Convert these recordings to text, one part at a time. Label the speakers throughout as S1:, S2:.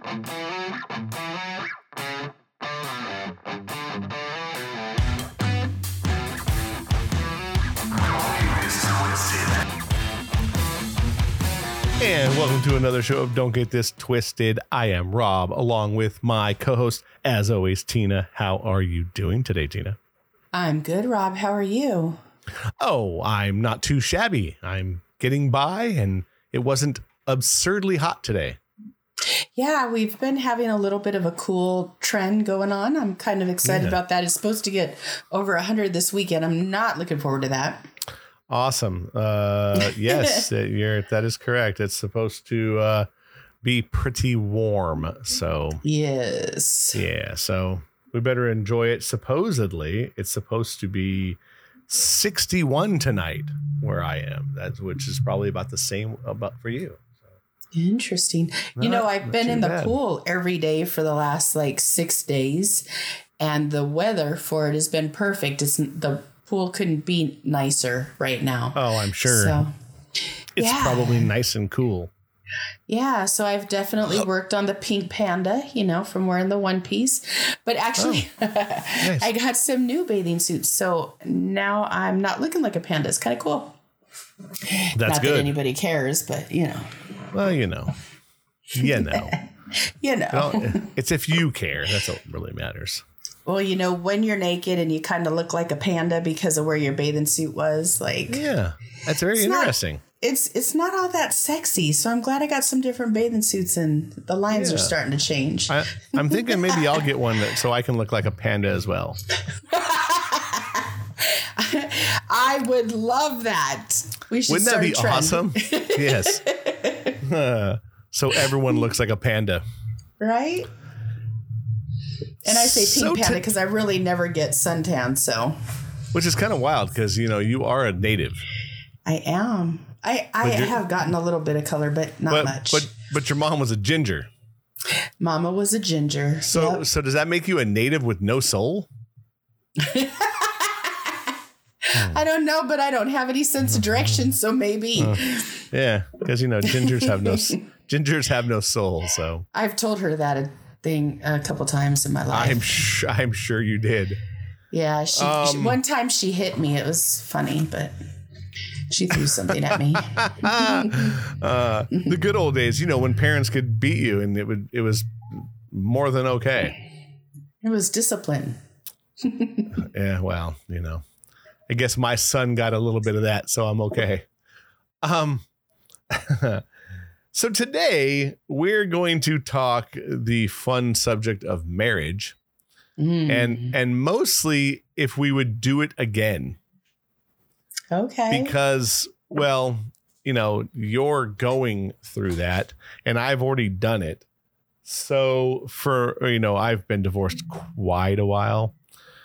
S1: And welcome to another show of Don't Get This Twisted. I am Robb, along with my co host, as always, Tina. How are you doing today, Tina?
S2: I'm good, Robb. How are you?
S1: Oh, I'm not too shabby. I'm getting by, and it wasn't absurdly hot today.
S2: Yeah, we've been having a little bit of a cool trend going on. I'm kind of excited
S1: Yeah.
S2: about that. It's supposed to get over 100 this weekend. I'm not looking forward to that.
S1: Awesome. Uh, yes, you're, that is correct. It's supposed to uh, be pretty warm. So,
S2: Yes.
S1: yeah, so we better enjoy it. Supposedly, it's supposed to be 61 tonight where I am. That's which is probably about the same about for you.
S2: Interesting. you know, I've been in the
S1: bad.
S2: pool every day for the last like six days, and the weather for it has been perfect. It's the pool couldn't be nicer right now.
S1: Oh, I'm sure
S2: So,
S1: it's
S2: yeah.
S1: probably nice and cool.
S2: Yeah, so I've definitely worked on the pink panda, you know, from wearing the one piece. But actually,
S1: Oh,
S2: I got some new bathing suits. So now I'm not looking like a panda. It's kind of cool.
S1: That's
S2: not that
S1: good.
S2: anybody cares, but you know,
S1: well, you know, you know.
S2: you know.
S1: Well, it's if you care. That's what really matters.
S2: well, you know, when you're naked and you kind of look like a panda because of where your bathing suit was, like
S1: Yeah, that's very
S2: not-
S1: interesting.
S2: it's it's not all that sexy. So I'm glad I got some different bathing suits and the lines are starting to change.
S1: I, I'm thinking maybe I'll get one that, so I can look like a panda as well.
S2: I would love that. We should
S1: Wouldn't that
S2: start
S1: be awesome? yes. So everyone looks like a panda.
S2: right? And I say
S1: So
S2: pink panda because I really never get suntan, so
S1: Which is kind of wild because you know you are a native,
S2: I am. I I have gotten a little bit of color, but not
S1: but
S2: much.
S1: but but your mom was a ginger.
S2: Mama was a ginger.
S1: So
S2: Yep.
S1: so does that make you a native with no soul?
S2: I don't know, but I don't have any sense of direction, so maybe
S1: Yeah, because you know gingers have no gingers have no soul. So
S2: I've told her that a thing a couple times in my life.
S1: I'm sure I'm sure you did.
S2: yeah, she, she-
S1: Um,
S2: one time she hit me. It was funny, but she threw something at me.
S1: uh, the good old days, you know, when parents could beat you and it would it was more than okay.
S2: It was discipline.
S1: Yeah, well, you know, I guess my son got a little bit of that, so I'm okay. Um, so today we're going to talk the fun subject of marriage,
S2: Mm.
S1: and and mostly if we would do it again,
S2: okay.
S1: because well, you know, you're going through that, and I've already done it. So for you know, I've been divorced quite a while.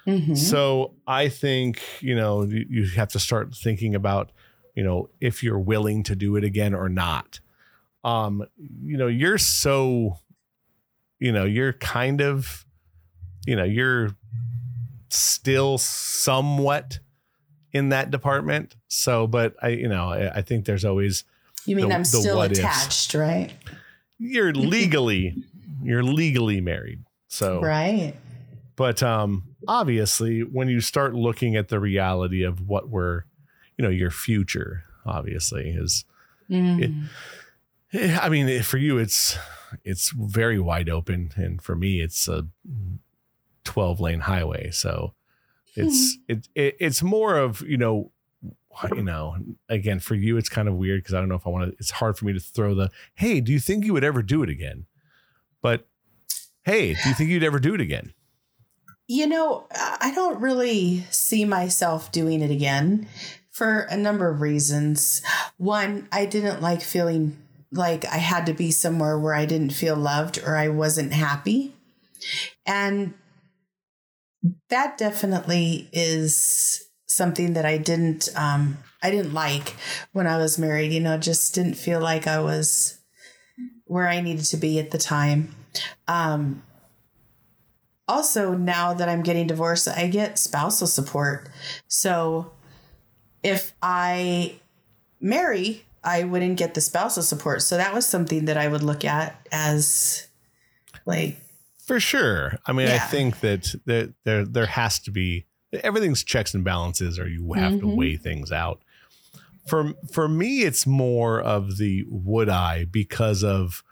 S2: Mhm.
S1: So I think, you know, you, have to start thinking about, you know, if you're willing to do it again or not. Um, you know, you're so, you know, you're kind of, you know, you're still somewhat in that department. So, but I, you know, I, I think there's always,
S2: You mean
S1: the-
S2: I'm still
S1: what ifs.
S2: attached, right?
S1: you're legally, you're legally married. So,
S2: Right.
S1: but um obviously when you start looking at the reality of what we're you know your future obviously is
S2: Mm.
S1: eh, i mean for you it's it's very wide open. And for me it's a 12 lane highway. So it's it, it it's more of you know you know again for you it's kind of weird because i don't know if i want to it's hard for me to throw the hey do you think you would ever do it again? But hey do you think you'd ever do it again
S2: You know, I don't really see myself doing it again for a number of reasons. One, I didn't like feeling like I had to be somewhere where I didn't feel loved or I wasn't happy. And that definitely is something that I didn't um I didn't like when I was married, you know, just didn't feel like I was where I needed to be at the time. Um also now that I'm getting divorced, I get spousal support. So if I marry, I wouldn't get the spousal support. So that was something that I would look at as Like
S1: for sure. I mean, I think that there there there has to be everything's checks and balances, or you have to
S2: Mhm.
S1: weigh things out. For for me, it's more of the would I because of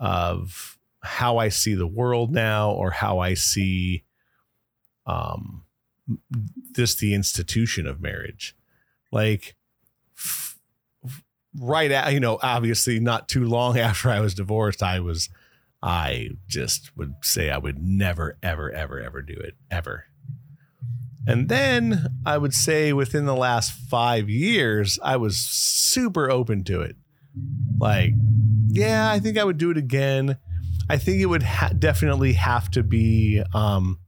S1: of how I see the world now, or how I see um just the institution of marriage. Like f- right at you know, obviously not too long after I was divorced, I was I just would say I would never, ever, ever, ever do it, ever. And then I would say within the last five years, I was super open to it. Like, yeah, I think I would do it again. I think it would ha- definitely have to be, um,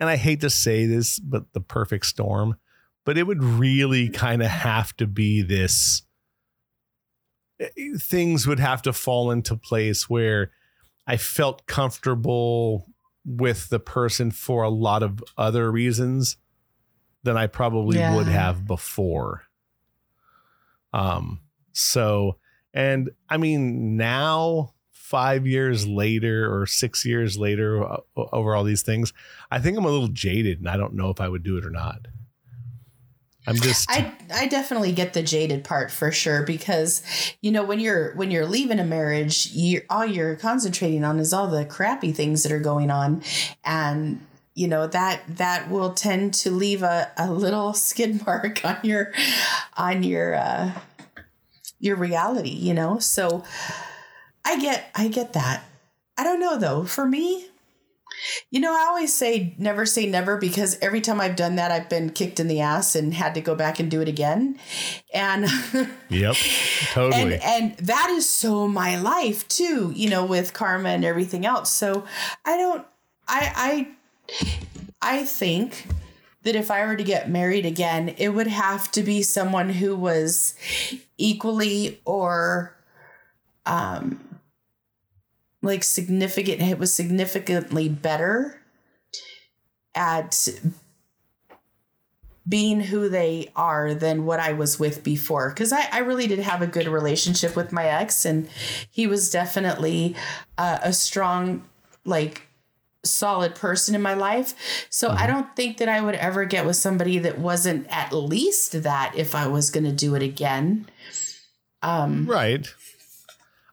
S1: and I hate to say this, but the perfect storm, but it would really kind of have to be this. eh, Things would have to fall into place where I felt comfortable with the person for a lot of other reasons than I probably
S2: Yeah.
S1: would have before. Um, so, and I mean, now, five years later or six years later, o- over all these things, I think I'm a little jaded and I don't know if I would do it or not. I'm just,
S2: I I definitely get the jaded part for sure because you know when you're when you're leaving a marriage, you all you're concentrating on is all the crappy things that are going on and you know that that will tend to leave a, a little skid mark on your on your uh your reality, you know? So I get I get that. I don't know though. For me, you know, I always say never say never because every time I've done that, I've been kicked in the ass and had to go back and do it again. And
S1: yep, totally.
S2: and and that is so my life too, you know, with karma and everything else. So I don't I I I think that if I were to get married again, it would have to be someone who was equally or um like significant it was significantly better at being who they are than what I was with before. Because I, I really did have a good relationship with my ex, and he was definitely uh, a strong, like, solid person in my life. So I don't think that I would ever get with somebody that wasn't at least that if I was going to do it again. Um,
S1: right.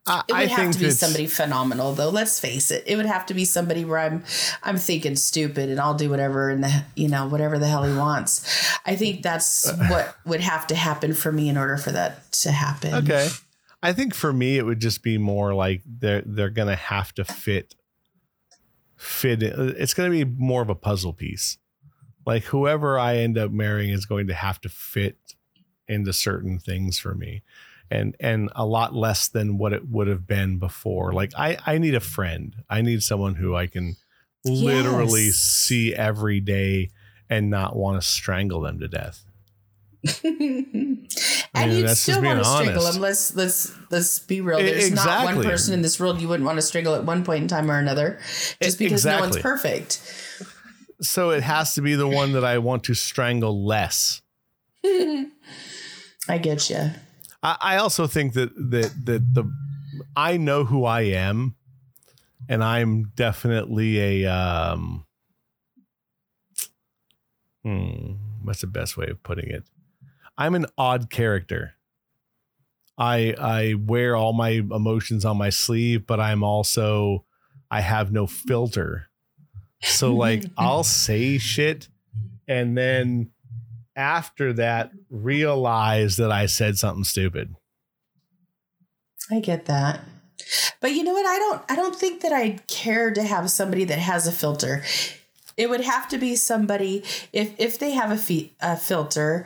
S1: I,
S2: it would
S1: I
S2: have
S1: think
S2: to be somebody phenomenal, though. Let's face it; it would have to be somebody where I'm, I'm thinking stupid, and I'll do whatever, and the you know whatever the hell he wants. I think that's what would have to happen for me in order for that to happen.
S1: Okay. I think for me it would just be more like they're they're gonna have to fit fit in. It's gonna be more of a puzzle piece. Like whoever I end up marrying is going to have to fit into certain things for me. And and a lot less than what it would have been before. Like I, I need a friend. I need someone who I can literally
S2: Yes.
S1: see every day and not want to strangle them to death.
S2: and
S1: mean,
S2: you'd still want to strangle them. Let's let's let's be real. There's not one person in this world you wouldn't want to strangle at one point in time or another, just because no one's perfect.
S1: So it has to be the one that I want to strangle less.
S2: I get you.
S1: I, I also think that that that the I know who I am, and I'm definitely a um. Hmm, what's the best way of putting it? I'm an odd character. I I wear all my emotions on my sleeve, but I'm also I have no filter. So like I'll say shit and then after that realize that I said something stupid.
S2: I get that. But you know what? I don't I don't think that I'd care to have somebody that has a filter. It would have to be somebody if if they have a, fe- a filter,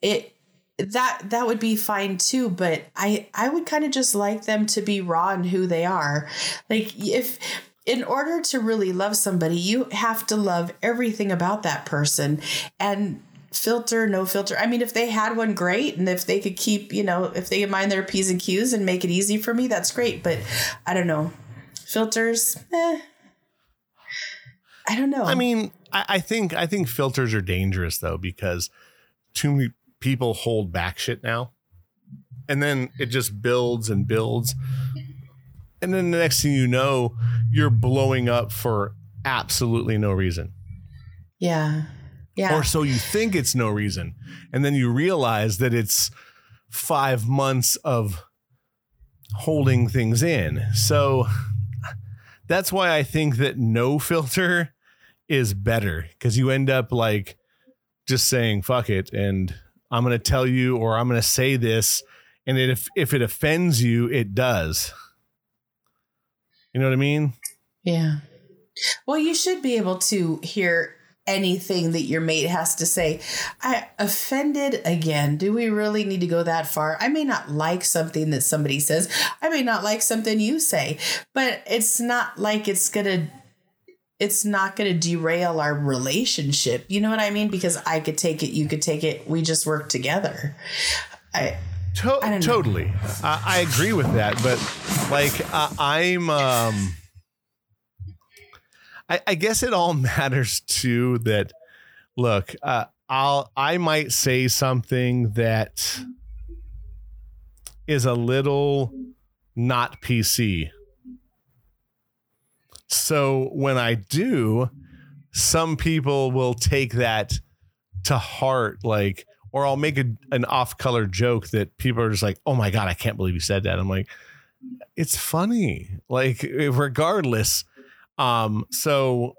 S2: it that that would be fine too, but I I would kind of just like them to be raw in who they are. Like if in order to really love somebody, you have to love everything about that person and filter no filter. I mean if they had one great. And if they could keep you know if they could mind their p's and q's and make it easy for me that's great. But i don't know. Filters eh. i don't know.
S1: I mean, I, I think I think filters are dangerous though because too many people hold back shit now, and then it just builds and builds, and then the next thing you know, you're blowing up for absolutely no reason.
S2: Yeah. Yeah.
S1: Or so you think it's no reason. And then you realize that it's five months of holding things in. So that's why I think that no filter is better because you end up like just saying fuck it and I'm going to tell you or I'm going to say this and if if it offends you it does. You know what I mean?
S2: Yeah. Well, you should be able to hear anything that your mate has to say. I offended again. Do we really need to go that far? I may not like something that somebody says. I may not like something you say, but it's not like it's going to it's not going to derail our relationship. You know what I mean? Because I could take it, you could take it. We just work together. I
S1: to- I totally. I, I agree with that, but like uh, I'm um I, I guess it all matters too that look, uh, I'll I might say something that is a little not PC. So when I do, some people will take that to heart, like, or I'll make a, an off color joke that people are just like, oh my God, I can't believe you said that. I'm like, it's funny. Like, regardless, um, so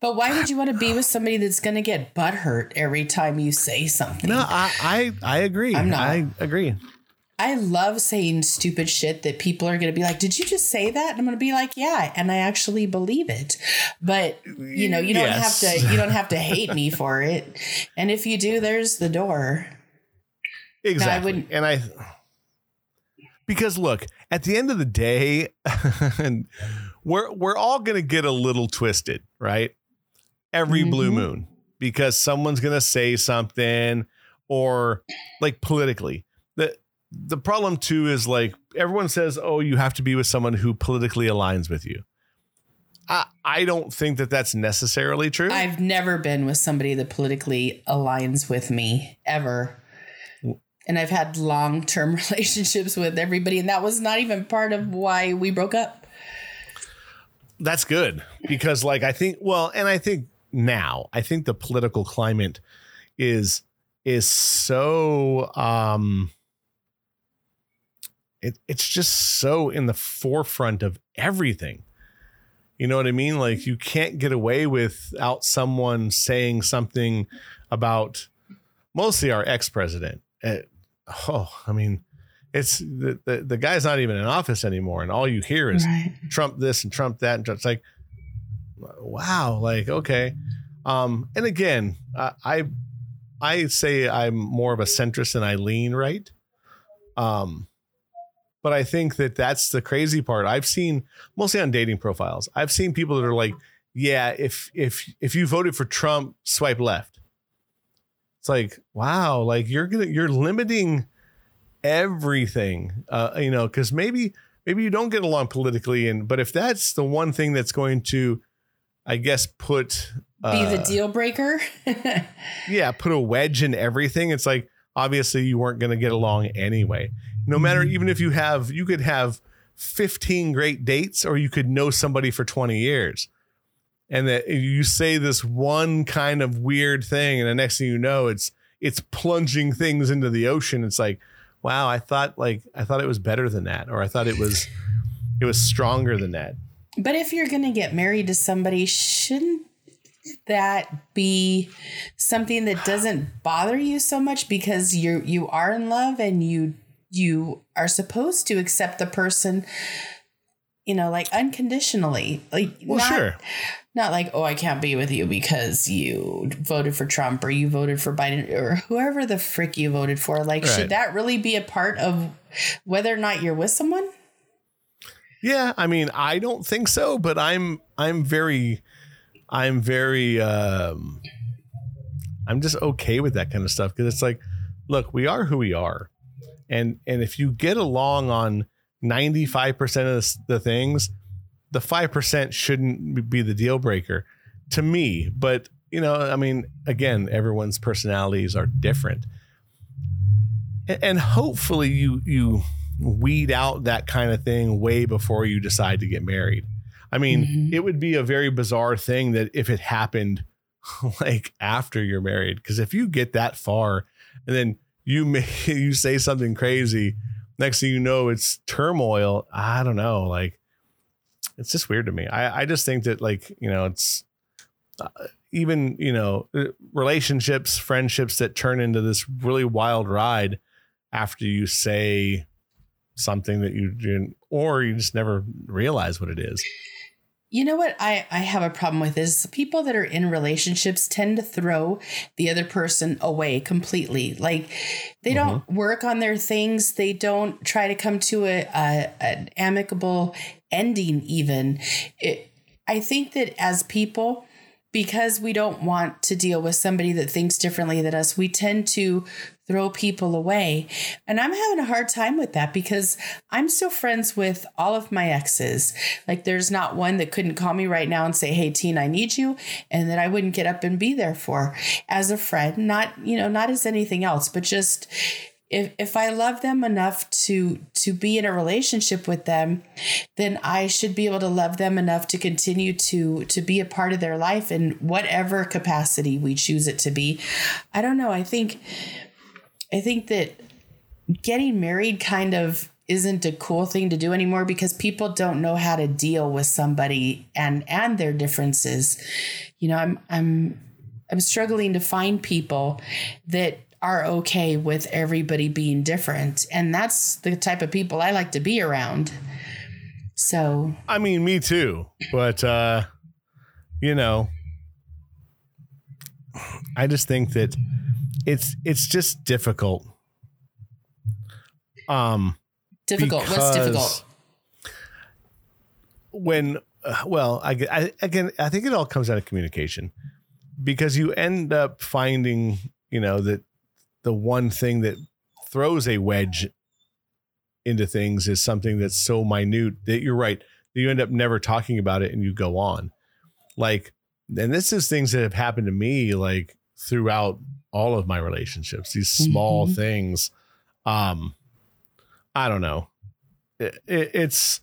S2: but why would you want to be with somebody that's going to get butthurt every time you say something?
S1: No, I I, I agree. I'm not. I agree.
S2: I love saying stupid shit that people are going to be like, "Did you just say that?" And I'm going to be like, "Yeah," and I actually believe it. But you know, you don't yes. have to. You don't have to hate me for it. And if you do, there's the door.
S1: Exactly. I and I, because look, at the end of the day, and we're we're all going to get a little twisted, right? Every mm-hmm. blue moon because someone's going to say something or like politically. The the problem too is like everyone says, "Oh, you have to be with someone who politically aligns with you." I I don't think that that's necessarily true.
S2: I've never been with somebody that politically aligns with me ever. And I've had long term relationships with everybody, and that was not even part of why we broke up
S1: that's good because like I think well, and I think now I think the political climate is is so um it, it's just so in the forefront of everything. You know what I mean? Like you can't get away without someone saying something about mostly our ex-president. Uh, oh, I mean, it's the, the, the guy's not even in office anymore and all you hear is right. trump this and trump that and it's like wow like okay. Um and again i i say i'm more of a centrist and i lean right um but i think that that's the crazy part. I've seen mostly on dating profiles i've seen people that are like yeah if if if you voted for trump swipe left. It's like wow like you're gonna you're limiting everything uh, you know because maybe maybe you don't get along politically and but if that's the one thing that's going to i guess put
S2: uh, be the uh, deal breaker?
S1: Yeah put a wedge in everything it's like obviously you weren't going to get along anyway. No matter mm-hmm. even if you have you could have 15 great dates or you could know somebody for 20 years. And that you say this one kind of weird thing and the next thing you know it's it's plunging things into the ocean it's like wow, I thought like I thought it was better than that, or I thought it was it was stronger than that.
S2: But if you're to get married to somebody, shouldn't that be something that doesn't bother you so much because you you are in love and you you are supposed to accept the person you know like unconditionally like
S1: well not, sure
S2: not like, oh, I can't be with you because you voted for Trump or you voted for Biden or whoever the frick you voted for. Like, right. should that really be a part of whether or not you're with someone?
S1: Yeah, I mean, I don't think so, but I'm I'm very I'm very um I'm just okay with that kind of stuff because it's like, look, we are who we are. And and if you get along on 95% of the things, the 5% shouldn't be the deal breaker to me. But, you know, I mean, again, everyone's personalities are different. And hopefully you, you weed out that kind of thing way before you decide to get married. I mean, mm-hmm. it would be a very bizarre thing that if it happened like after you're married, because if you get that far and then you may you say something crazy, next thing you know, it's turmoil. I don't know, like it's just weird to me. I I just think that like you know it's. Uh, even you know uh, relationships friendships that turn into this really wild ride after you say something that you didn't or you just never realize what it is
S2: you know what I, I have a problem with is people that are in relationships tend to throw the other person away completely. Like they mm-hmm. don't work on their things. They don't try to come to a, a an amicable ending. Even it, I think that as people, because we don't want to deal with somebody that thinks differently than us, we tend to throw people away. And I'm having a hard time with that because I'm still friends with all of my exes. Like there's not one that couldn't call me right now and say, "Hey, Teen, I need you," and that I wouldn't get up and be there for as a friend, not, you know, not as anything else, but just if if I love them enough to to be in a relationship with them, then I should be able to love them enough to continue to to be a part of their life in whatever capacity we choose it to be. I don't know. I think I think that getting married kind of isn't a cool thing to do anymore because people don't know how to deal with somebody and and their differences. You know, I'm I'm I'm struggling to find people that are okay with everybody being different. And that's the type of people I like to be around. So,
S1: I mean, me too. But, uh, you know, I just think that it's it's just difficult. Um,
S2: difficult. What's difficult?
S1: When, uh, well, I, I again, I think it all comes out of communication because you end up finding, you know, that the one thing that throws a wedge into things is something that's so minute that you're right you end up never talking about it and you go on like and this is things that have happened to me like throughout all of my relationships these small mm-hmm. things um i don't know it, it, it's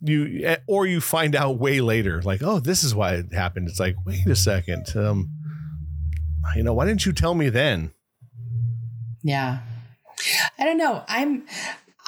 S1: you eh, or you find out way later like oh this is why it happened it's like wait a second um you know, why didn't you tell me then?
S2: Yeah. I don't know. I'm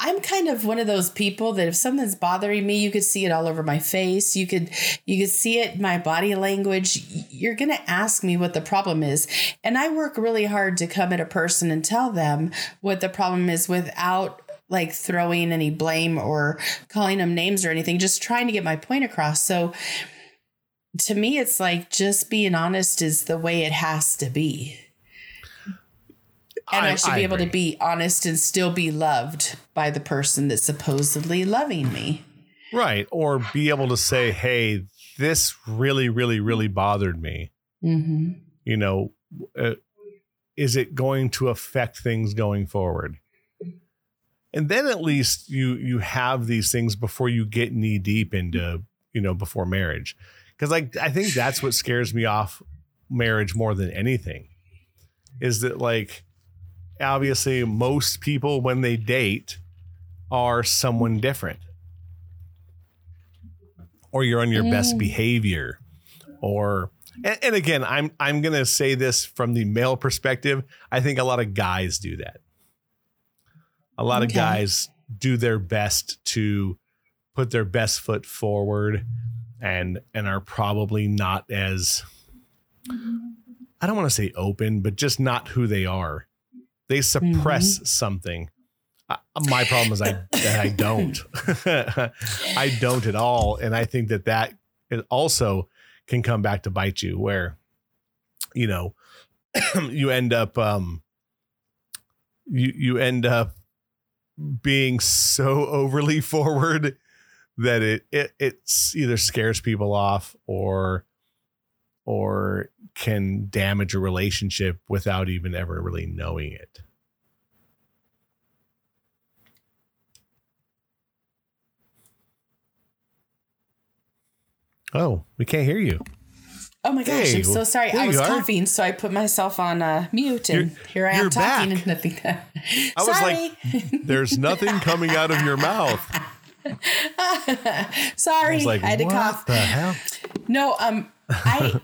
S2: I'm kind of one of those people that if something's bothering me, you could see it all over my face. You could you could see it in my body language. You're going to ask me what the problem is. And I work really hard to come at a person and tell them what the problem is without like throwing any blame or calling them names or anything, just trying to get my point across. So to me, it's like just being honest is the way it has to be. And I, I should I be able to be honest and still be loved by the person that's supposedly loving me.
S1: Right. Or be able to say, hey, this really, really, really bothered me. Mm-hmm. You know, uh, is it going to affect things going forward? And then at least you you have these things before you get knee deep into, you know, before marriage because like I think that's what scares me off marriage more than anything is that like obviously most people when they date are someone different or you're on your mm. best behavior or and, and, again i'm i'm going to say this from the male perspective i think a lot of guys do that a lot okay. of guys do their best to put their best foot forward and and are probably not as I don't want to say open, but just not who they are. They suppress mm-hmm. something. My problem is I that I don't. I don't at all, and I think that that it also can come back to bite you, where you know you end up um you you end up being so overly forward that it, it it's either scares people off or or can damage a relationship without even ever really knowing it. Oh, we can't hear you.
S2: Oh my gosh, hey, I'm so sorry. I was coughing, so I put myself on uh, mute, and you're, here I am talking back. and nothing.
S1: I was like, "There's nothing coming out of your mouth."
S2: Sorry, I,
S1: like,
S2: had to
S1: what
S2: cough.
S1: the hell?
S2: No, um, I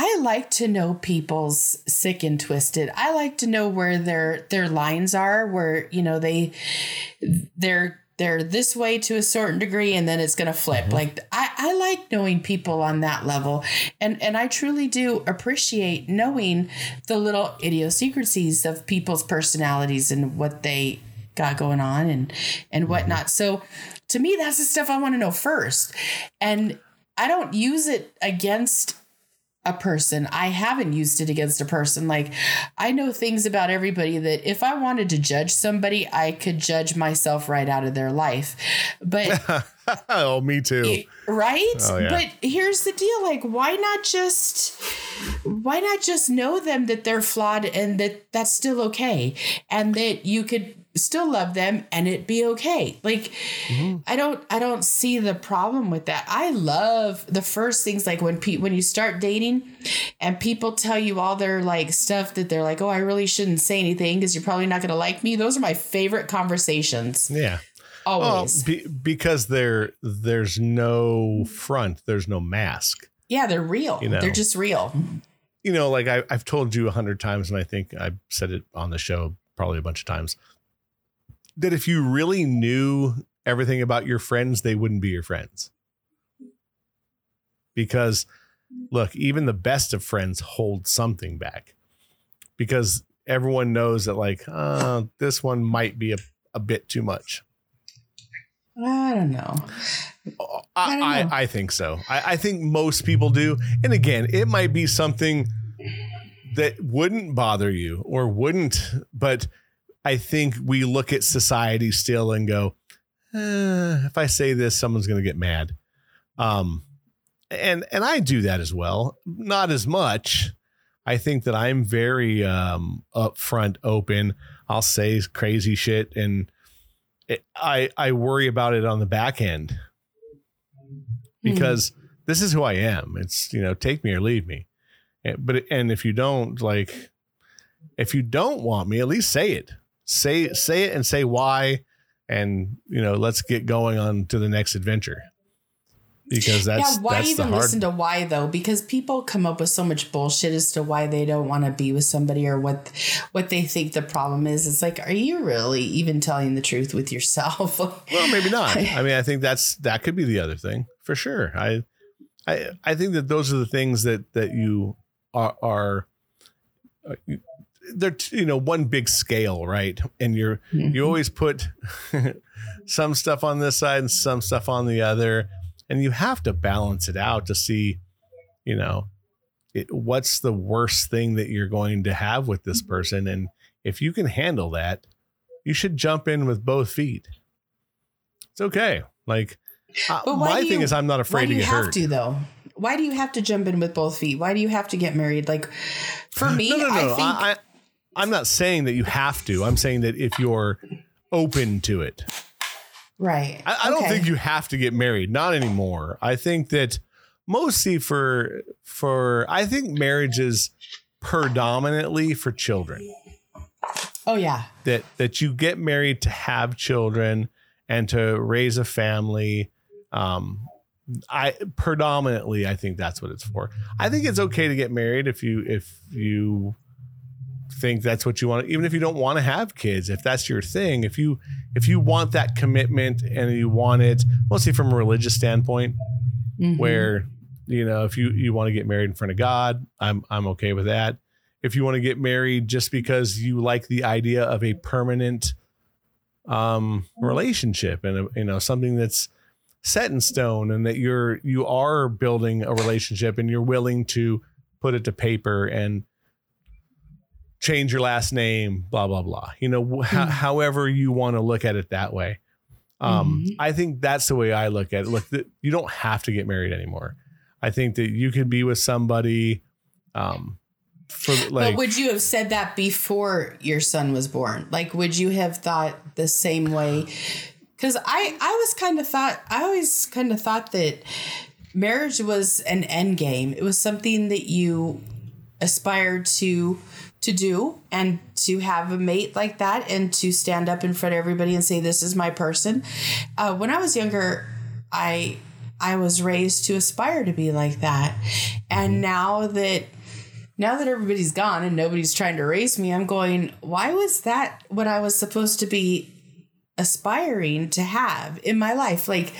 S2: I like to know people's sick and twisted. I like to know where their their lines are, where you know they they're they're this way to a certain degree, and then it's gonna flip. Uh-huh. Like I I like knowing people on that level, and and I truly do appreciate knowing the little idiosyncrasies of people's personalities and what they got going on and and mm-hmm. whatnot. So to me, that's the stuff I want to know first, and I don't use it against a person. I haven't used it against a person. Like I know things about everybody that if I wanted to judge somebody, I could judge myself right out of their life. But
S1: oh, me too.
S2: right?
S1: Oh, yeah.
S2: But here's the deal, like why not just why not just know them that they're flawed and that that's still okay and that you could still love them and it be okay. Like mm-hmm. I don't I don't see the problem with that. I love the first things like when pe- when you start dating and people tell you all their like stuff that they're like, "Oh, I really shouldn't say anything because you're probably not going to like me." Those are my favorite conversations.
S1: Yeah.
S2: Always.
S1: be, because there there's no front, there's no mask.
S2: yeah, they're real.
S1: You know.
S2: They're just real.
S1: You know, like I, I've told you a hundred times, and I think I've said it on the show probably a bunch of times, that if you really knew everything about your friends, they wouldn't be your friends. Because look, even the best of friends hold something back. Because everyone knows that, like, uh, this one might be a, a bit too much.
S2: I don't know. I don't
S1: I. I think so. I, I think most people do. And again, it might be something that wouldn't bother you or wouldn't, but I think we look at society still and go, eh, if I say this, someone's going to get mad. Um, and and I do that as well, not as much. I think that I'm very um, upfront, open. I'll say crazy shit, and it, I I worry about it on the back end because this is who I am. It's you know take me or leave me. But and if you don't like, if you don't want me, at least say it. Say say it and say why, and you know let's get going on to the next adventure. Because that's
S2: yeah, why
S1: that's
S2: even
S1: hard.
S2: listen to why though? Because people come up with so much bullshit as to why they don't want to be with somebody or what what they think the problem is. It's like, are you really even telling the truth with yourself?
S1: Well, maybe not. I mean, I think that's that could be the other thing for sure. I, I, I think that those are the things that that you are are. Uh, you- They're you know one big scale, right? And you're you always put some stuff on this side and some stuff on the other, and you have to balance it out to see, you know, it, what's the worst thing that you're going to have with this person, and if you can handle that, you should jump in with both feet. It's okay. Like uh, my thing
S2: you-
S1: is, I'm not afraid
S2: why
S1: afraid
S2: do
S1: to
S2: you
S1: get
S2: have
S1: hurt.
S2: to though? Why do you have to jump in with both feet? Why do you have to get married? Like for me,
S1: no, no, no.
S2: I
S1: I
S2: think
S1: I, I'm not saying that you have to. I'm saying that if you're open to it,
S2: right.
S1: I, I don't think you have to get married. Not anymore. I think that mostly for for I think marriage is predominantly for children.
S2: Oh yeah.
S1: That that you get married to have children and to raise a family. Um, I predominantly I think that's what it's for. I think it's okay to get married if you if you think that's what you want even if you don't want to have kids if that's your thing if you if you want that commitment and you want it mostly from a religious standpoint
S2: Mhm.
S1: where you know if you you want to get married in front of god i'm i'm okay with that if you want to get married just because you like the idea of a permanent um relationship and a, you know something that's set in stone and that you're you are building a relationship and you're willing to put it to paper and change your last name blah blah blah you know wh-
S2: Mhm.
S1: however you want to look at it that way um
S2: Mhm.
S1: i think that's the way i look at it look th- you don't have to get married anymore i think that you could be with somebody um for like
S2: but would you have said that before your son was born? Like, would you have thought the same way? Because I, I was kind of thought, I always kind of thought that marriage was an end game. It was something that you aspired to to do and to have a mate like that and to stand up in front of everybody and say this is my person. Uh, when i was younger i i was raised to aspire to be like that. And now that now that everybody's gone and nobody's trying to raise me i'm going why was that what i was supposed to be aspiring to have in my life? Like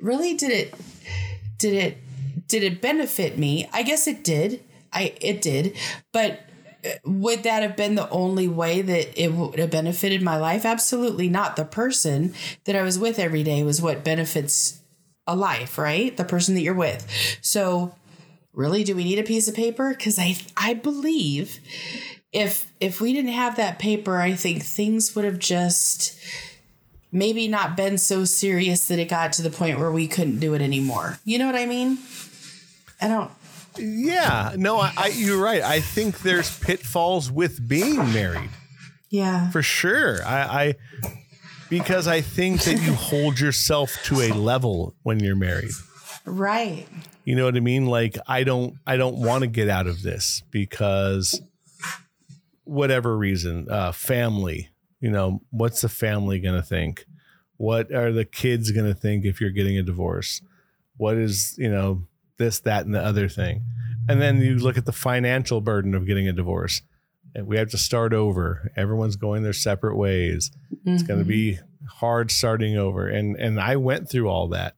S2: really did it did it did it benefit me? I guess it did. I it did. But would that have been the only way that it would have benefited my life? Absolutely not. The person that I was with every day was what benefits a life, right? The person that you're with. So, really, do we need a piece of paper? Because I I believe if if we didn't have that paper, I think things would have just maybe not been so serious that it got to the point where we couldn't do it anymore. You know what I mean? I don't
S1: yeah, no, I, I, you're right. I think there's pitfalls with being married.
S2: Yeah,
S1: for sure. I, I because I think that you hold yourself to a level when you're married.
S2: Right.
S1: You know what I mean? Like I don't I don't want to get out of this because whatever reason, uh family, you know, what's the family going to think? What are the kids going to think if you're getting a divorce? What is, you know, this, that, and the other thing. And then you look at the financial burden of getting a divorce. And we have to start over. Everyone's going their separate ways. Mm-hmm. It's going to be hard starting over. And and I went through all that.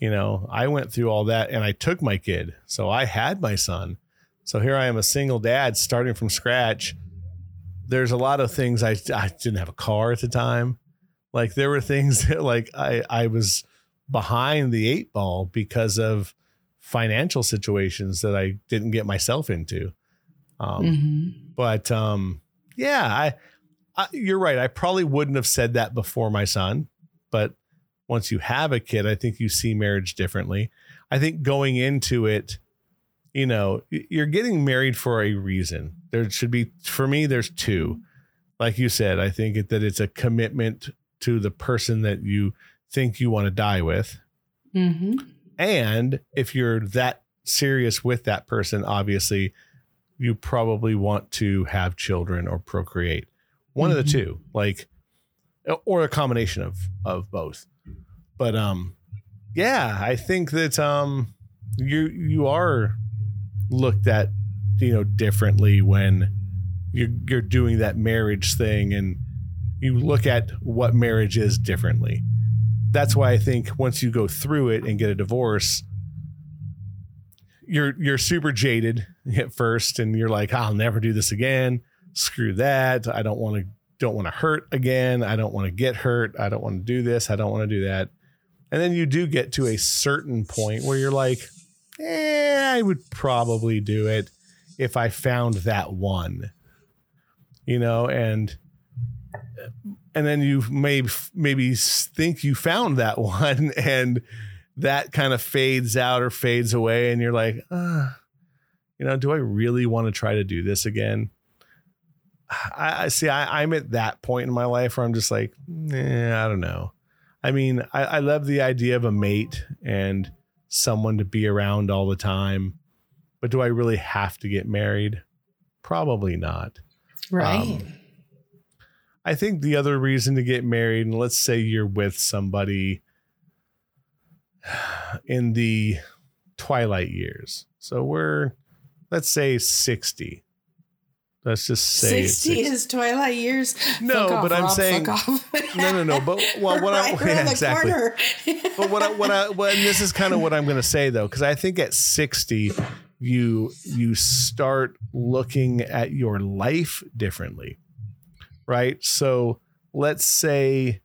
S1: You know, I went through all that and I took my kid. So I had my son. So here I am a single dad starting from scratch. There's a lot of things I I didn't have a car at the time. Like there were things that like I I was behind the eight ball because of financial situations that I didn't get myself into. Um, mm-hmm. But um, yeah, I, I, you're right. I probably wouldn't have said that before my son, but once you have a kid, I think you see marriage differently. I think going into it, you know, you're getting married for a reason. There should be, for me, there's two. Like you said, I think it, that it's a commitment to the person that you think you want to die with. Mm-hmm. And if you're that serious with that person, obviously, you probably want to have children or procreate. One mm-hmm. of the mm-hmm. two, like, or a combination of of both. But um, yeah, I think that um, you you are looked at, you know, differently when you're you're doing that marriage thing, and you look at what marriage is differently that's why I think once you go through it and get a divorce, you're you're super jaded at first, and you're like, I'll never do this again. Screw that. I don't want to don't want to hurt again. I don't want to get hurt. I don't want to do this. I don't want to do that. And then you do get to a certain point where you're like, eh, I would probably do it if I found that one. You know, and and then you may maybe think you found that one and that kind of fades out or fades away and you're like uh, you know do i really want to try to do this again? I, I see I, am at that point in my life where i'm just like eh, i don't know. I mean I, I love the idea of a mate and someone to be around all the time but do i really have to get married? Probably not.
S2: Right. Um,
S1: I think the other reason to get married, and let's say you're with somebody in the twilight years. So we're, let's say 60. Let's just say
S2: 60 is twilight years.
S1: No,
S2: fuck
S1: but I'm
S2: Robb,
S1: saying no, no, no. But well, what I yeah, exactly. but what I, what I what this is kind of what I'm going to say though, because I think at 60 you you start looking at your life differently right? So let's say,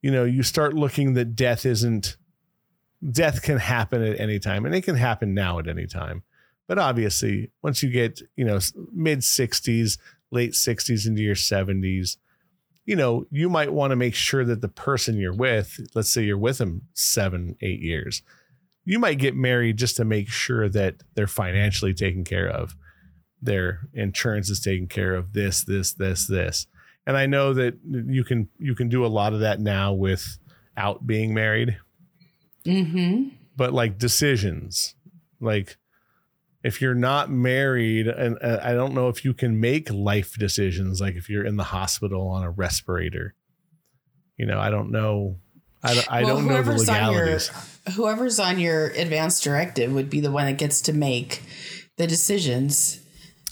S1: you know, you start looking that death isn't, death can happen at any time and it can happen now at any time. But obviously, once you get, you know, mid 60s, late 60s into your 70s, you know, you might want to make sure that the person you're with, let's say you're with them seven, eight years, you might get married just to make sure that they're financially taken care of. Their insurance is taken care of this, this, this, this and I know that you can you can do a lot of that now without being married. Mm-hmm. But like decisions, like if you're not married, and uh, I don't know if you can make life decisions, like if you're in the hospital on a respirator. You know, I don't know. I don't, I
S2: Well,
S1: don't know the
S2: whoever's on your-
S1: legalities.
S2: Whoever's on your advanced directive would be the one that gets to make the decisions.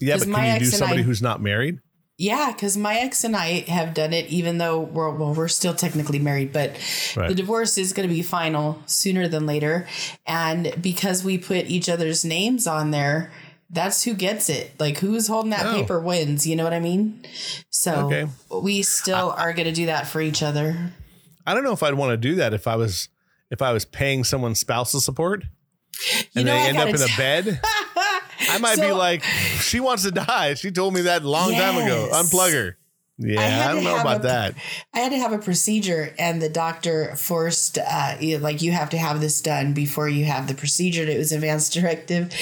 S1: Yeah, but can you do somebody
S2: I-
S1: who's not married?
S2: Yeah, because my ex and I have done it, even though we're well, we're still technically married, but
S1: Right.
S2: the divorce is going to be final sooner than later, and because we put each other's names on there, that's who gets it. Like who's holding that
S1: Oh.
S2: paper wins. You know what I mean? So
S1: Okay.
S2: we still are going to do that for each other.
S1: I don't know if I'd want to do that if I was if I was paying someone spousal support and
S2: know,
S1: they
S2: I
S1: end up in a bed. I might be like, she wants to die. She told me that a long time ago. Unplug her. Yeah,
S2: had
S1: I, don't know about
S2: a-
S1: that.
S2: I had to have a procedure, and the doctor forced, uh, like, you have to have this done before you have the procedure. And it was advanced directive.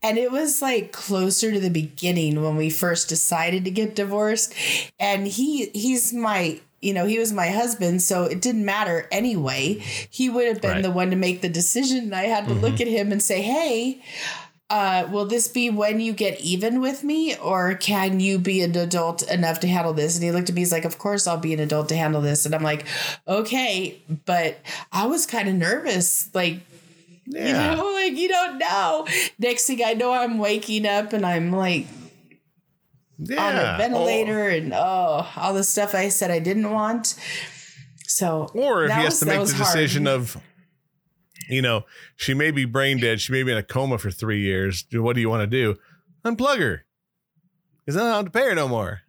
S2: And it was like closer to the beginning when we first decided to get divorced. And he, he's my, you know, he was my husband, so it didn't matter anyway. He would have been
S1: Right.
S2: the one to make the decision. And I had to look at him and say, hey, uh, will this be when you get even with me, or can you be an adult enough to handle this? And he looked at me, he's like, Of course, I'll be an adult to handle this. And I'm like, Okay. But I was kind of nervous. Like,
S1: Yeah.
S2: you know, like, you don't know. Next thing I know, I'm waking up and I'm like
S1: yeah.
S2: on a ventilator and oh, all the stuff I said I didn't want. So,
S1: Or, if he has to make the
S2: hard.
S1: decision of, you know, she may be brain dead. She may be in a coma for three years. What do you want to do? Unplug her. Because I don't have to pay her no more.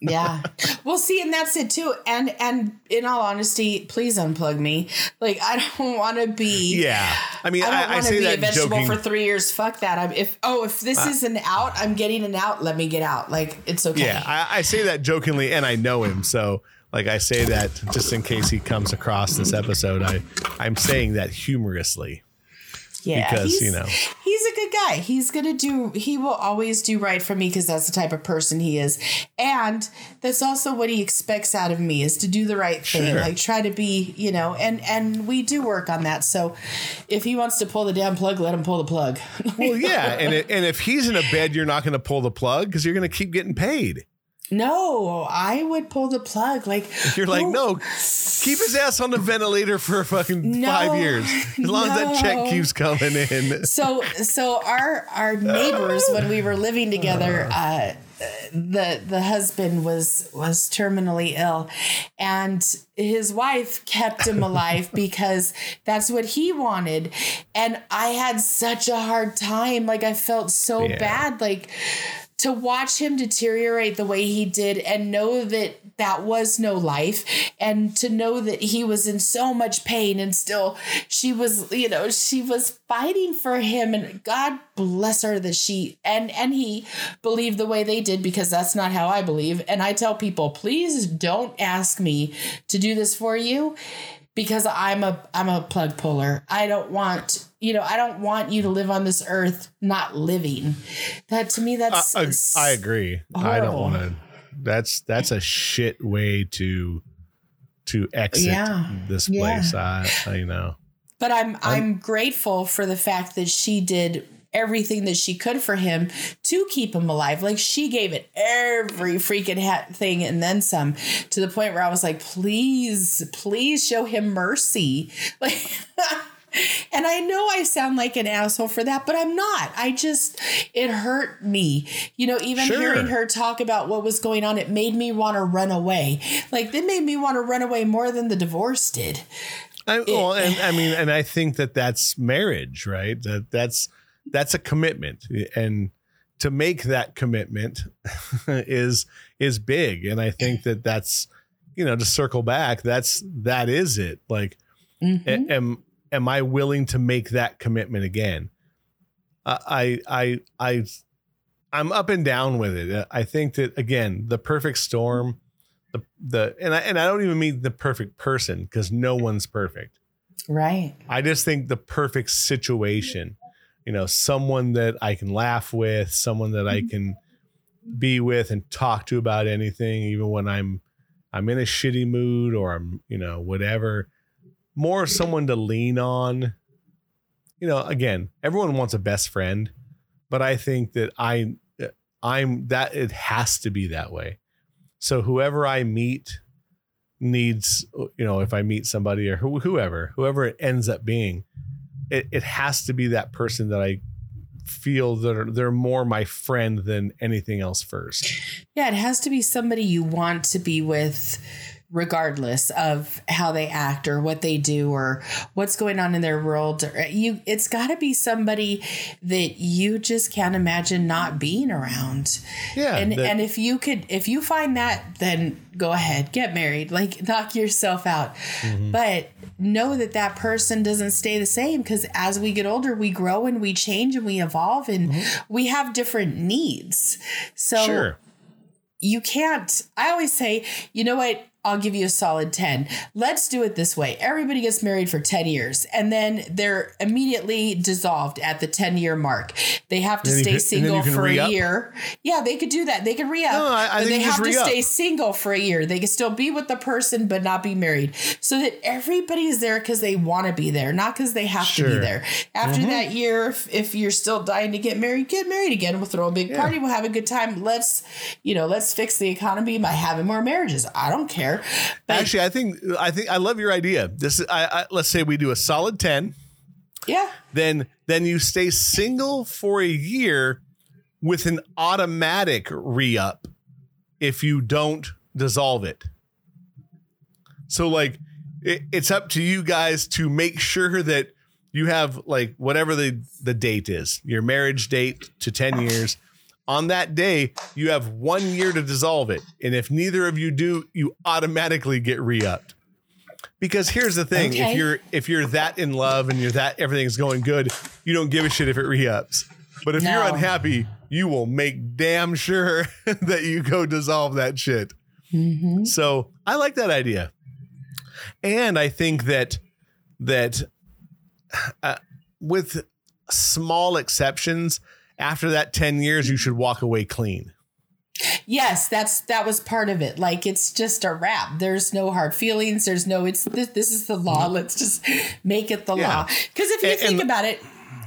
S2: yeah well see and that's it too and and in all honesty please unplug me like i don't want to be
S1: Yeah. I mean,
S2: I
S1: I,
S2: don't want to
S1: say
S2: be a vegetable
S1: joking.
S2: for three years. Fuck that. I'm if oh if this uh, is an out, I'm getting an out. Let me get out. Like it's okay.
S1: Yeah, I, I say that jokingly, and I know him, so like I say that just in case he comes across this episode. I I'm saying that humorously.
S2: yeah.
S1: because, you know.
S2: he's a good guy. He's gonna do. He will always do right for me because that's the type of person he is, and that's also what he expects out of me is to do the right thing.
S1: Sure.
S2: Like try to be, you know, and and we do work on that. So if he wants to pull the damn plug, let him pull the plug.
S1: Well, yeah, and it, and if he's in a bed, you're not going to pull the plug because you're going to keep getting paid.
S2: No, I would pull the plug. Like
S1: You're like, no, keep his ass on the ventilator for fucking
S2: No,
S1: five years as long as that check keeps coming in.
S2: so so our our neighbors when we were living together uh the the husband was was terminally ill and his wife kept him alive because that's what he wanted and i had such a hard time like i felt so
S1: Yeah.
S2: bad like to watch him deteriorate the way he did and know that that was no life and to know that he was in so much pain and still she was you know she was fighting for him and god bless her that she and and he believed the way they did because that's not how i believe. And i tell people please don't ask me to do this for you because i'm a i'm a plug puller. I don't want you know i don't want you to live on this earth not living that to me that's
S1: I, I agree. I don't want to. That's that's a shit way to to exit
S2: Yeah.
S1: this
S2: Yeah.
S1: place. I, I you know.
S2: But I'm I'm grateful for the fact that she did everything that she could for him to keep him alive. Like she gave it every freaking ha- thing and then some to the point where I was like, please, please show him mercy. Like I know I sound like an asshole for that, but I'm not. I just, it hurt me. You know, even
S1: Sure.
S2: hearing her talk about what was going on, it made me want to run away. Like, it made me want to run away more than the divorce did.
S1: I, well, and I mean, and I think that that's marriage, right? That that's that's a commitment, and to make that commitment is is big. And I think that that's you know to circle back, that's that is it. Like,
S2: Mhm.
S1: am am I willing to make that commitment again? I I I I'm up and down with it. Uh, I think that again, the perfect storm, the the and I and I don't even mean the perfect person because no one's perfect.
S2: Right.
S1: I just think the perfect situation, you know, someone that I can laugh with, someone that I mm-hmm. can be with and talk to about anything, even when I'm I'm in a shitty mood or I'm, you know, whatever. More someone to lean on. You know, again, everyone wants a best friend, but I think that I I'm that it has to be that way. So whoever I meet needs you know if I meet somebody or who, whoever whoever it ends up being, it, it has to be that person that I feel that are, they're more my friend than anything else first.
S2: Yeah, it has to be somebody you want to be with regardless of how they act or what they do or what's going on in their world you it's got to be somebody that you just can't imagine not being around
S1: yeah
S2: and
S1: that,
S2: and if you could if you find that then go ahead get married like knock yourself out mm-hmm. but know that that person doesn't stay the same because as we get older we grow and we change and we evolve and mm-hmm. we have different needs so
S1: sure.
S2: you can't i always say you know what I'll give you a solid 10. Let's do it this way. Everybody gets married for 10 years and then they're immediately dissolved at the 10 year mark. They have to stay can, single for re-up. a year. Yeah, they could do that. They could re up.
S1: No, I, I
S2: they have to
S1: re-up.
S2: stay single for a year. They can still be with the person but not be married. So that everybody's there because they want to be there, not because they have sure. to be there. After mm-hmm. that year, if, if, you're still dying to get married, get married again. We'll throw a big yeah. party. We'll have a good time. Let's, you know, let's fix the economy by having more marriages. I don't care.
S1: But, Actually, I think I think I love your idea. This is I, I, let's say we do a solid ten.
S2: Yeah.
S1: Then then you stay single for a year with an automatic re-up if you don't dissolve it. So like it, it's up to you guys to make sure that you have like whatever the the date is, your marriage date to 10 years on that day, you have one year to dissolve it. And if neither of you do, you automatically get re-upped. Because here's the thing: okay. if you're if you're that in love and you're that everything's going good, you don't give a shit if it re-ups. But if no. you're unhappy, you will make damn sure that you go dissolve that shit. Mm-hmm. So I like that idea, and I think that that uh, with small exceptions, after that 10 years, you should walk away clean.
S2: Yes, that's that was part of it. Like it's just a wrap. There's no hard feelings. There's no it's this, this is the law. Mm-hmm. Let's just make it the yeah. law. Because if you and, think and, about it,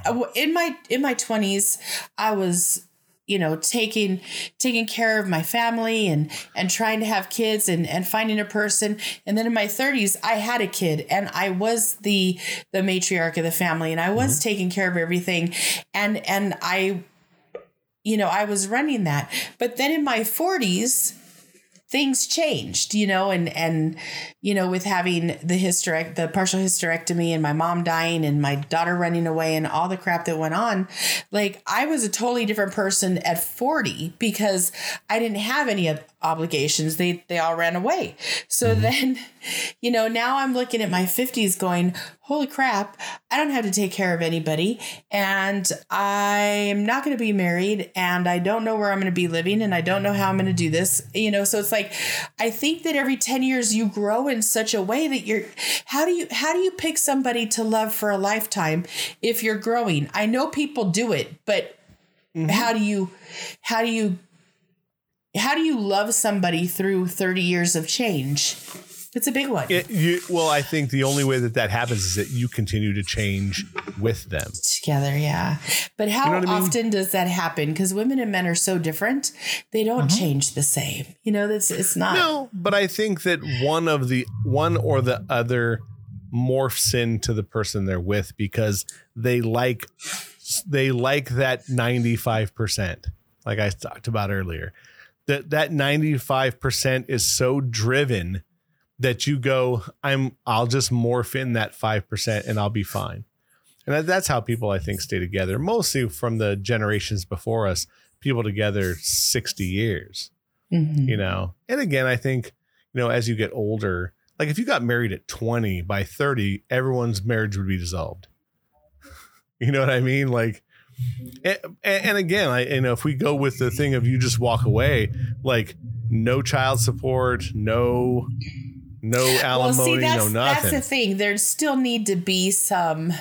S2: uh, in my in my 20s, I was you know taking taking care of my family and and trying to have kids and and finding a person. And then in my 30s I had a kid and I was the the matriarch of the family and I was mm-hmm. taking care of everything. And and I you know I was running that. But then in my 40s things changed, you know, and and you know, with having the hysterect the partial hysterectomy and my mom dying and my daughter running away and all the crap that went on, like I was a totally different person at 40 because I didn't have any obligations. They they all ran away. So mm-hmm. then, you know, now I'm looking at my 50s going, holy crap, I don't have to take care of anybody and I'm not going to be married and I don't know where I'm going to be living and I don't know how I'm going to do this. You know, so it's like I think that every 10 years you grow in such a way that you're how do you how do you pick somebody to love for a lifetime if you're growing? I know people do it, but mm-hmm. how do you how do you how do you love somebody through 30 years of change? It's a big one.
S1: It, you, well, I think the only way that that happens is that you continue to change with them
S2: together. Yeah, but how you know often I mean? does that happen? Because women and men are so different; they don't mm-hmm. change the same. You know, that's it's not.
S1: No, but I think that one of the one or the other morphs into the person they're with because they like they like that ninety five percent, like I talked about earlier that that 95% is so driven that you go i'm i'll just morph in that 5% and i'll be fine. And that, that's how people i think stay together mostly from the generations before us people together 60 years mm-hmm. you know? And again i think you know as you get older like if you got married at 20 by 30 everyone's marriage would be dissolved. You know what i mean? Like and, and again, I you know if we go with the thing of you just walk away, like no child support, no no alimony, well, see,
S2: that's,
S1: no nothing.
S2: That's the thing. There still need to be some.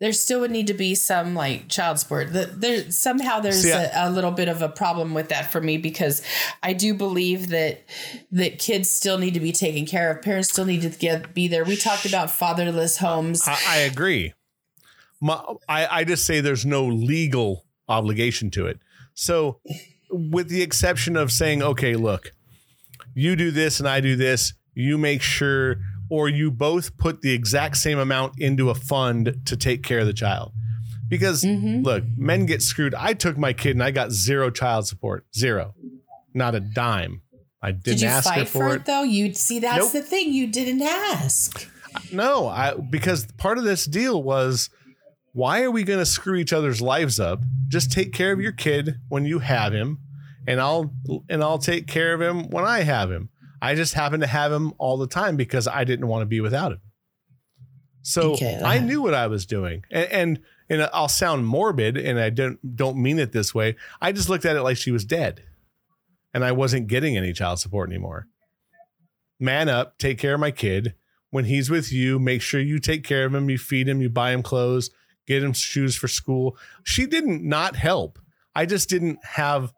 S2: There still would need to be some like child support. There somehow there's see, a, a, little bit of a problem with that for me because I do believe that that kids still need to be taken care of. Parents still need to get be there. We talked about fatherless homes.
S1: I, I agree. My, I, I just say there's no legal obligation to it. So, with the exception of saying, okay, look, you do this and I do this, you make sure, or you both put the exact same amount into a fund to take care of the child. Because
S2: Mhm.
S1: look, men get screwed. I took my kid and I got zero child support, zero, not a dime. I didn't
S2: Did you
S1: ask her
S2: fight
S1: for
S2: for
S1: it.
S2: it though? You see, that's
S1: Nope.
S2: the thing. You didn't ask.
S1: No, I because part of this deal was why are we going to screw each other's lives up? Just take care of your kid when you have him and I'll and I'll take care of him when I have him. I just happened to have him all the time because I didn't want to be without him. So
S2: Okay,
S1: I knew what I was doing. And, and and I'll sound morbid and I don't don't mean it this way. I just looked at it like she was dead. And I wasn't getting any child support anymore. Man up, take care of my kid when he's with you, make sure you take care of him, you feed him, you buy him clothes, get him shoes for school. She didn't not help. I just didn't have,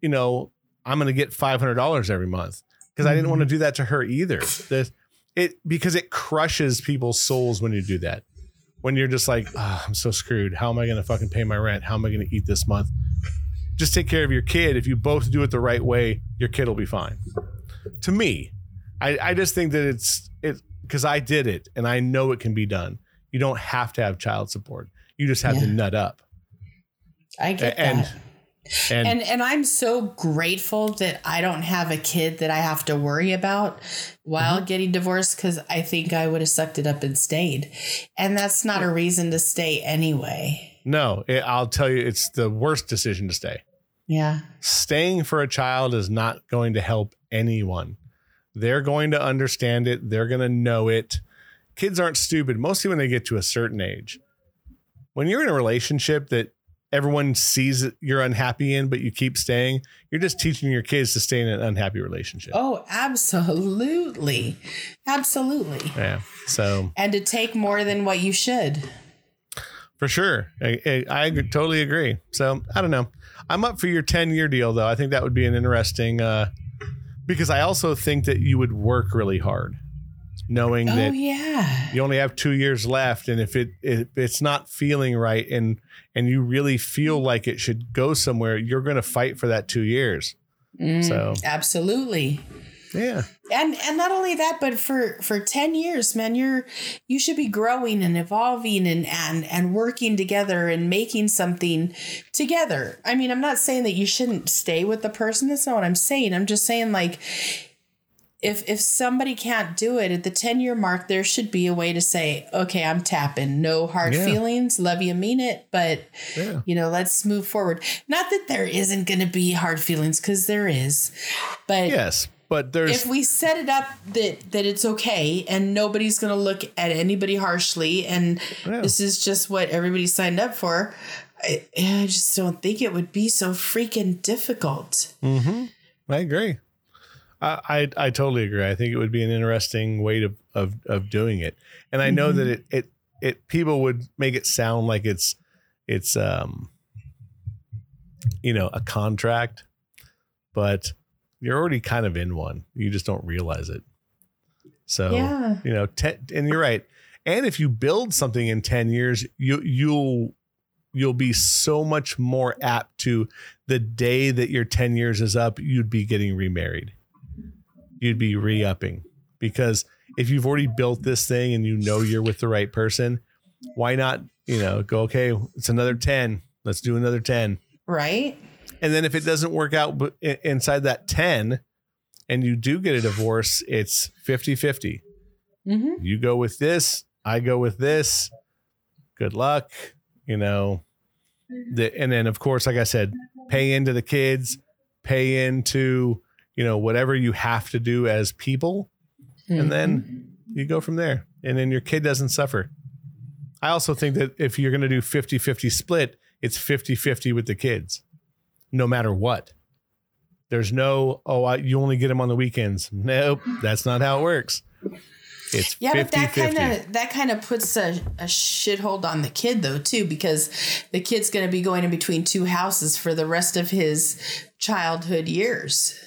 S1: you know, I'm going to get $500 every month because I didn't want to do that to her either. The, it because it crushes people's souls when you do that. When you're just like, "Ah, I'm so screwed. How am I going to fucking pay my rent? How am I going to eat this month? Just take care of your kid. If you both do it the right way, your kid will be fine. To me, I, I just think that it's it because I did it and I know it can be done. You don't have to have child support. You just have to nut up.
S2: I get
S1: And-
S2: that.
S1: And,
S2: And and I'm so grateful that I don't have a kid that I have to worry about while
S1: Mm-hmm.
S2: getting divorced because I think I would have sucked it up and stayed. And that's not a reason to stay anyway.
S1: no, it, I'll tell you, it's the worst decision to stay.
S2: Yeah.
S1: Staying for a child is not going to help anyone. They're going to understand it. They're going to know it. Kids aren't stupid, mostly when they get to a certain age. When you're in a relationship that everyone sees that you're unhappy in, but you keep staying, you're just teaching your kids to stay in an unhappy relationship.
S2: Oh, absolutely. Absolutely.
S1: Yeah. So
S2: And to take more than what you should.
S1: for sure, I, I, I totally agree. So I don't know. I'm up for your 10 year deal though. I think that would be an interesting, uh, because I also think that you would work really hard knowing
S2: Oh,
S1: that
S2: yeah.
S1: you only have two years left. And if it, if it's not feeling right and, and you really feel like it should go somewhere, you're going to fight for that two years.
S2: Mm,
S1: So-
S2: absolutely.
S1: Yeah.
S2: and and not only that but for for 10 years man you're you should be growing and evolving and and and working together and making something together i mean i'm not saying that you shouldn't stay with the person that's not what i'm saying i'm just saying like if if somebody can't do it at the 10 year mark there should be a way to say okay i'm tapping no hard
S1: Yeah.
S2: feelings love you mean it but
S1: Yeah.
S2: you know let's move forward not that there isn't going to be hard feelings because there is but
S1: Yes. But there's,
S2: if we set it up that that it's okay and nobody's going to look at anybody harshly and
S1: Yeah.
S2: this is just what everybody signed up for I, I just don't think it would be so freaking difficult
S1: Mm-hmm. I agree. I, I I totally agree. I think it would be an interesting way to of of doing it. And I know
S2: Mhm.
S1: that it it it people would make it sound like it's it's um you know a contract, but you're already kind of in one. You just don't realize it. So
S2: yeah
S1: you know, and you're right. And if you build something in 10 years, you you'll you'll be so much more apt to the day that your 10 years is up, you'd be getting remarried. You'd be re-upping because if you've already built this thing and you know you're with the right person, why not, you know, go okay, it's another 10. Let's do another 10.
S2: right
S1: And then if it doesn't work out inside that 10 and you do get a divorce, it's 50-50
S2: mm-hmm.
S1: you go with this, I go with this. Good luck, you know. The, and then of course, like I said, pay into the kids, pay into, you know, whatever you have to do as people, and mm-hmm. then you go from there. And then your kid doesn't suffer. I also think that if you're going to do 50-50 split, it's 50-50 with the kids. No matter what. There's no, oh, I, you only get them on the weekends. Nope, that's not how it works. It's
S2: yeah
S1: 50
S2: but that
S1: 50.
S2: kind of that kind of puts a, a shithold on the kid though too because the kid's going to be going in between two houses for the rest of his childhood years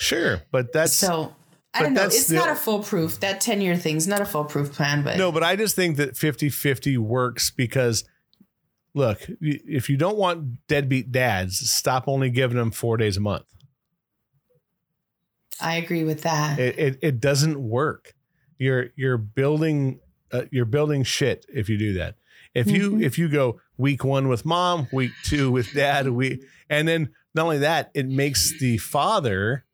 S1: Sure, but that's
S2: so I don't know. It's
S1: the-
S2: not a foolproof. That 10 year thing's not a foolproof plan, but
S1: no, but I just think that 50 50 works because look, if you don't want deadbeat dads, stop only giving them four days a month.
S2: I agree with that.
S1: It it, it doesn't work. You're you're building uh, you're building shit if you do that. If you
S2: Mhm.
S1: if you go week one with mom, week two with dad, we and then not only that, it makes the father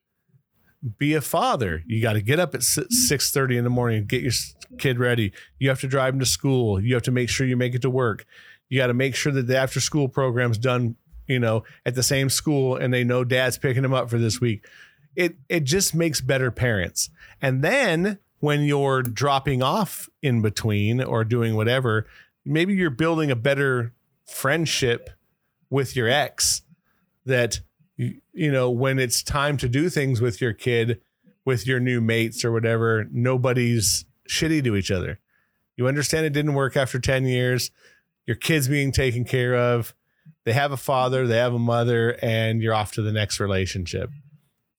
S1: be a father. You got to get up at six thirty in the morning, get your kid ready. You have to drive him to school. You have to make sure you make it to work. You got to make sure that the after school program's done. You know, at the same school, and they know dad's picking them up for this week. It it just makes better parents. And then when you're dropping off in between or doing whatever, maybe you're building a better friendship with your ex that you, you know when it's time to do things with your kid with your new mates or whatever nobody's shitty to each other. You understand it didn't work after 10 years. Your kids being taken care of. They have a father they have a mother and you're off to the next relationship.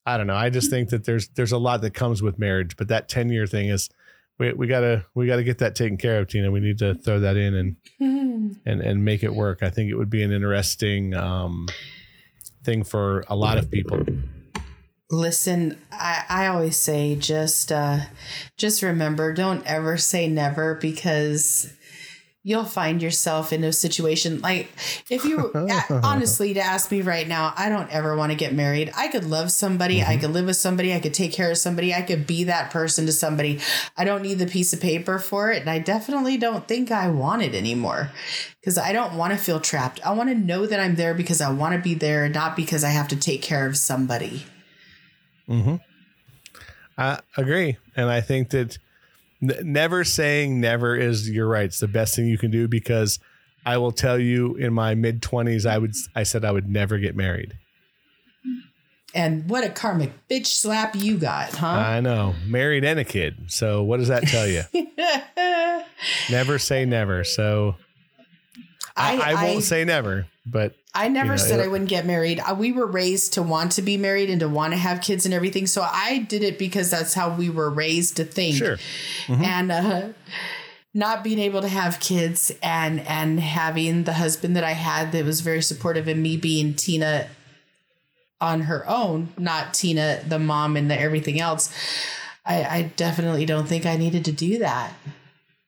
S1: I don't know. I just think that there's there's a lot that comes with marriage but that 10 year thing is we, we gotta we gotta get that taken care of tina. We need to throw that in and and and make it work. I think it would be an interesting um, thing for a lot of people.
S2: Listen, I, I always say just uh just remember, don't ever say never because you'll find yourself in a situation like if you honestly to ask me right now, I don't ever want to get married. I could love somebody, I mm-hmm. could live with somebody, I could take care of somebody, I could be that person to somebody. I don't need the piece of paper for it, and I definitely don't think I want it anymore because I don't want to feel trapped. I want to know that I'm there because I want to be there, not because I have to take care of somebody. Mm-hmm.
S1: I agree, and I think that never saying never is you're right. It's the best thing you can do because I will tell you, in my mid twenties, I would I said I would never get married.
S2: And what a karmic bitch slap you got, huh?
S1: I know, married and a kid. So what does that tell you? never say never. So I, I, won't say never, but
S2: I never
S1: you know,
S2: said I wouldn't get married. We were raised to want to be married and to want to have kids and everything. So I did it because that's how we were raised to think.
S1: sure.
S2: And uh, not being able to have kids and and having the husband that I had that was very supportive and me being Tina on her own, not Tina the mom and the everything else. I, I definitely don't think I needed to do that.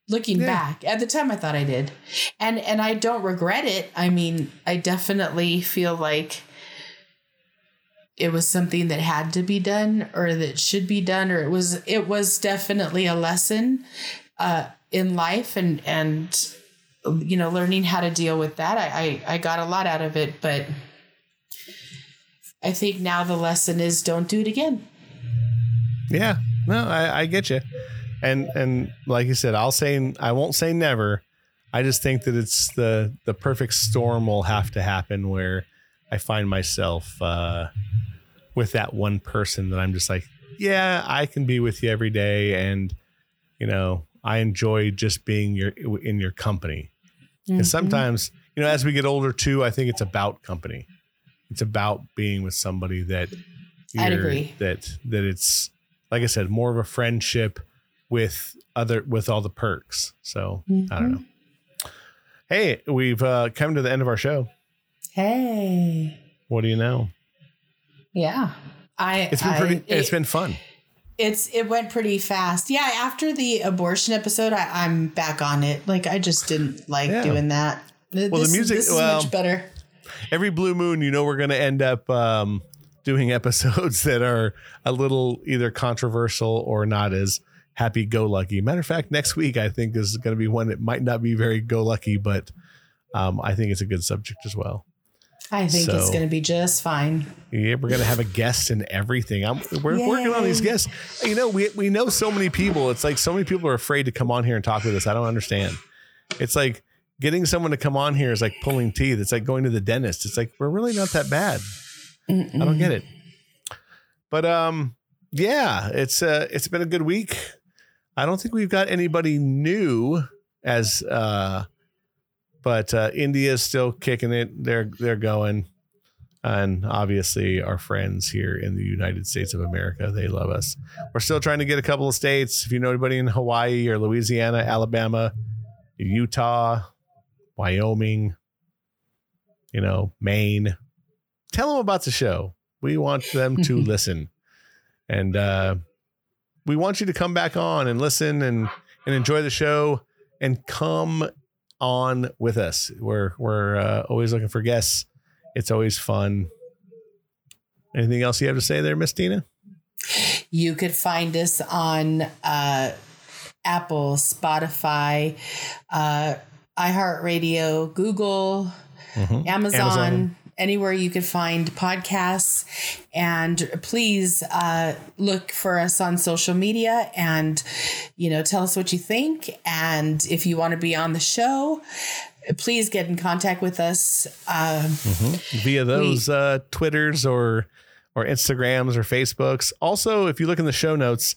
S2: Looking
S1: Yeah.
S2: back, at the time I thought I did, and and I don't regret it. I mean, I definitely feel like it was something that had to be done or that should be done or it was it was definitely a lesson uh, in life and and you know learning how to deal with that. I, I i got a lot out of it but i think now the lesson is don't do it again.
S1: Yeah, no, I, I get you, and and like you said, I'll say I won't say never. I just think that it's the the perfect storm will have to happen where I find myself uh, with that one person that I'm just like, yeah, I can be with you every day, and you know, I enjoy just being your in your company. And sometimes, you know, as we get older too, I think it's about company. It's about being with somebody that
S2: I'd
S1: you're-
S2: agree.
S1: that that it's like I said, more of a friendship with other with all the perks. So I don't know. Hey, we've uh, come to the end of our show.
S2: hey
S1: What do you know?
S2: yeah i
S1: It's been
S2: I-
S1: pretty.
S2: it-
S1: it's been fun.
S2: it's it went pretty fast yeah after the abortion episode I, i'm back on it like i just didn't like
S1: Yeah.
S2: doing that
S1: Well
S2: the
S1: music-
S2: this is
S1: well,
S2: much better
S1: Every blue moon, you know, we're going to end up um, doing episodes that are a little either controversial or not as happy go lucky. Matter of fact, next week I think is going to be one that might not be very go lucky, but um, I think it's a good subject as well.
S2: i think it's going to be just fine
S1: Yeah, we're gonna have a guest and everything. I'm, we're working on these guests. You know, we we know so many people. It's like so many people are afraid to come on here and talk with us. I don't understand. It's like getting someone to come on here is like pulling teeth. It's like going to the dentist. It's like we're really not that bad. I don't get it. But um, yeah, it's uh, it's been a good week. I don't think we've got anybody new as uh, but uh, India's still kicking it. They're they're going and obviously our friends here in the United States of America, they love us. We're still trying to get a couple of states. If you know anybody in Hawaii or Louisiana, Alabama, Utah, Wyoming, you know, Maine. Tell them about the show. We want them to listen. And uh, we want you to come back on and listen and, and enjoy the show and come on with us. We're, we're uh, always looking for guests. It's always fun. Anything else you have to say there, Miss Tina?
S2: You could find us on uh, Apple, Spotify, uh, iHeartRadio, Google,
S1: Mhm.
S2: Amazon,
S1: Amazon.
S2: Anywhere you could find podcasts. And please uh, look for us on social media and, you know, tell us what you think. And if you want to be on the show, please get in contact with us. Uh,
S1: via those uh, Twitters or or Instagrams or Facebooks. Also, if you look in the show notes,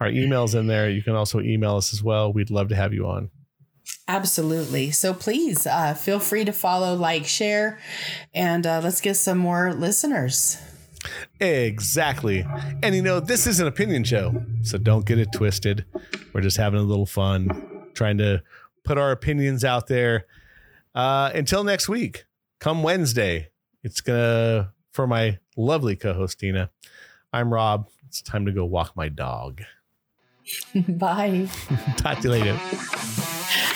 S1: our emails in there. You can also email us as well. We'd love to have you on.
S2: Absolutely. So please uh, feel free to follow, like, share, and uh, let's get some more listeners.
S1: Exactly. And you know, this is an opinion show, so don't get it twisted. We're just having a little fun, trying to put our opinions out there. Uh, until next week, come Wednesday, it's gonna for my lovely co-host Tina. I'm Robb. It's time to go walk my dog.
S2: Bye.
S1: Talk to you later.